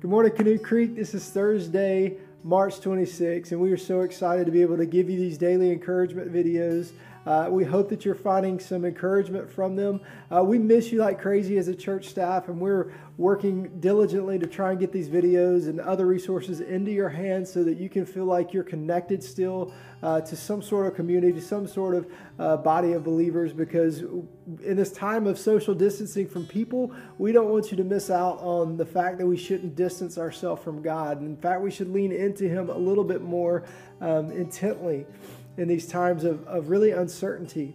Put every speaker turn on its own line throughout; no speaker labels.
Good morning, Canoe Creek. This is Thursday, March 26th, and we are so excited to be able to give you these daily encouragement videos. Uh, we hope that you're finding some encouragement from them. Uh, we miss you like crazy as a church staff, and we're working diligently to try and get these videos and other resources into your hands so that you can feel like you're connected still uh, to some sort of community, to some sort of uh, body of believers. Because in this time of social distancing from people, we don't want you to miss out on the fact that we shouldn't distance ourselves from God. In fact, we should lean into Him a little bit more um, intently in these times of, of really uncertainty.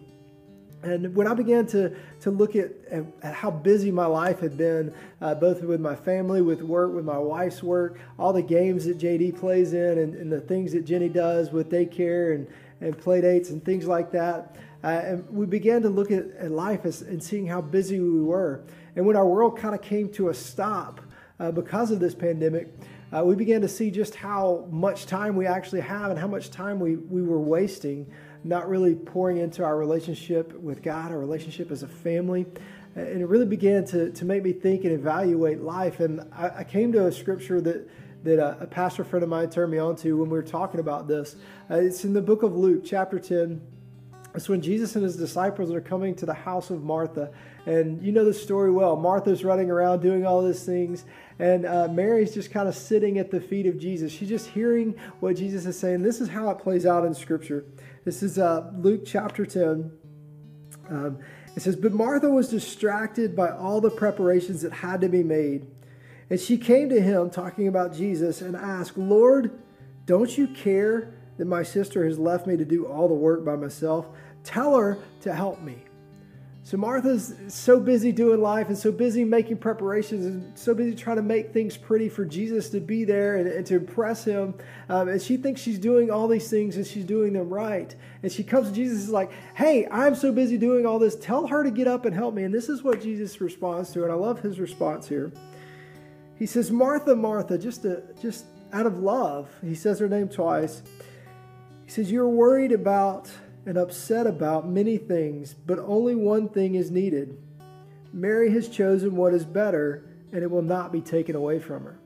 And when I began to, to look at, at how busy my life had been, uh, both with my family, with work, with my wife's work, all the games that JD plays in, and, and the things that Jenny does with daycare and, and play dates and things like that, uh, and we began to look at, at life as, and seeing how busy we were. And when our world kind of came to a stop uh, because of this pandemic, uh, we began to see just how much time we actually have and how much time we, we were wasting not really pouring into our relationship with God, our relationship as a family. And it really began to, to make me think and evaluate life. And I, I came to a scripture that, that a, pastor friend of mine turned me on to when we were talking about this. Uh, it's in the book of Luke, chapter 10. It's when Jesus and his disciples are coming to the house of Martha. And you know the story well. Martha's running around doing all these things, and uh, Mary's just kind of sitting at the feet of Jesus. She's just hearing what Jesus is saying. This is how it plays out in Scripture. This is uh, Luke chapter 10. Um, it says, But Martha was distracted by all the preparations that had to be made. And she came to him, talking about Jesus, and asked, Lord, don't you care that my sister has left me to do all the work by myself? Tell her to help me. So Martha's so busy doing life and so busy making preparations and so busy trying to make things pretty for Jesus to be there and, and to impress him. Um, and she thinks she's doing all these things and she's doing them right. And she comes to Jesus and is like, hey, I'm so busy doing all this. Tell her to get up and help me. And this is what Jesus responds to. And I love his response here. He says, Martha, Martha, just, to, just out of love. He says her name twice. Says, You're worried about and upset about many things, but only one thing is needed. Mary has chosen what is better, and it will not be taken away from her.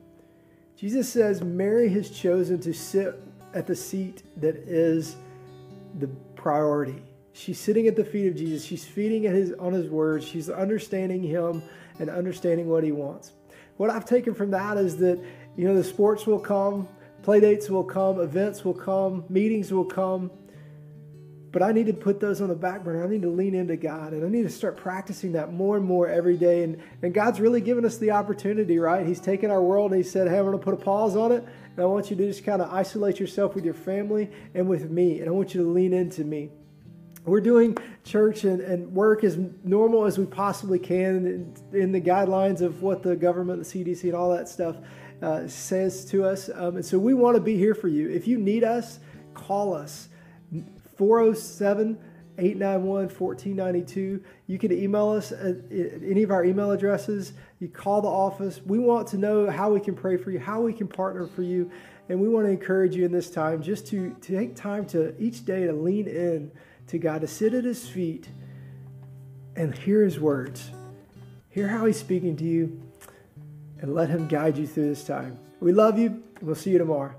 Jesus says Mary has chosen to sit at the seat that is the priority. She's sitting at the feet of Jesus. She's feeding his, on his words. She's understanding him and understanding what he wants. What I've taken from that is that, you know, the sports will come, play dates will come, events will come, meetings will come, but I need to put those on the back burner. I need to lean into God and I need to start practicing that more and more every day. And, and God's really given us the opportunity, right? He's taken our world and He said, Hey, I'm going to put a pause on it. And I want you to just kind of isolate yourself with your family and with me. And I want you to lean into me. We're doing church and, and work as normal as we possibly can in, in the guidelines of what the government, the CDC, and all that stuff uh, says to us. Um, and so we want to be here for you. If you need us, call us. 407 891 1492. You can email us at any of our email addresses. You call the office. We want to know how we can pray for you, how we can partner for you. And we want to encourage you in this time just to, to take time to each day to lean in to God, to sit at His feet and hear His words. Hear how He's speaking to you and let Him guide you through this time. We love you, and we'll see you tomorrow.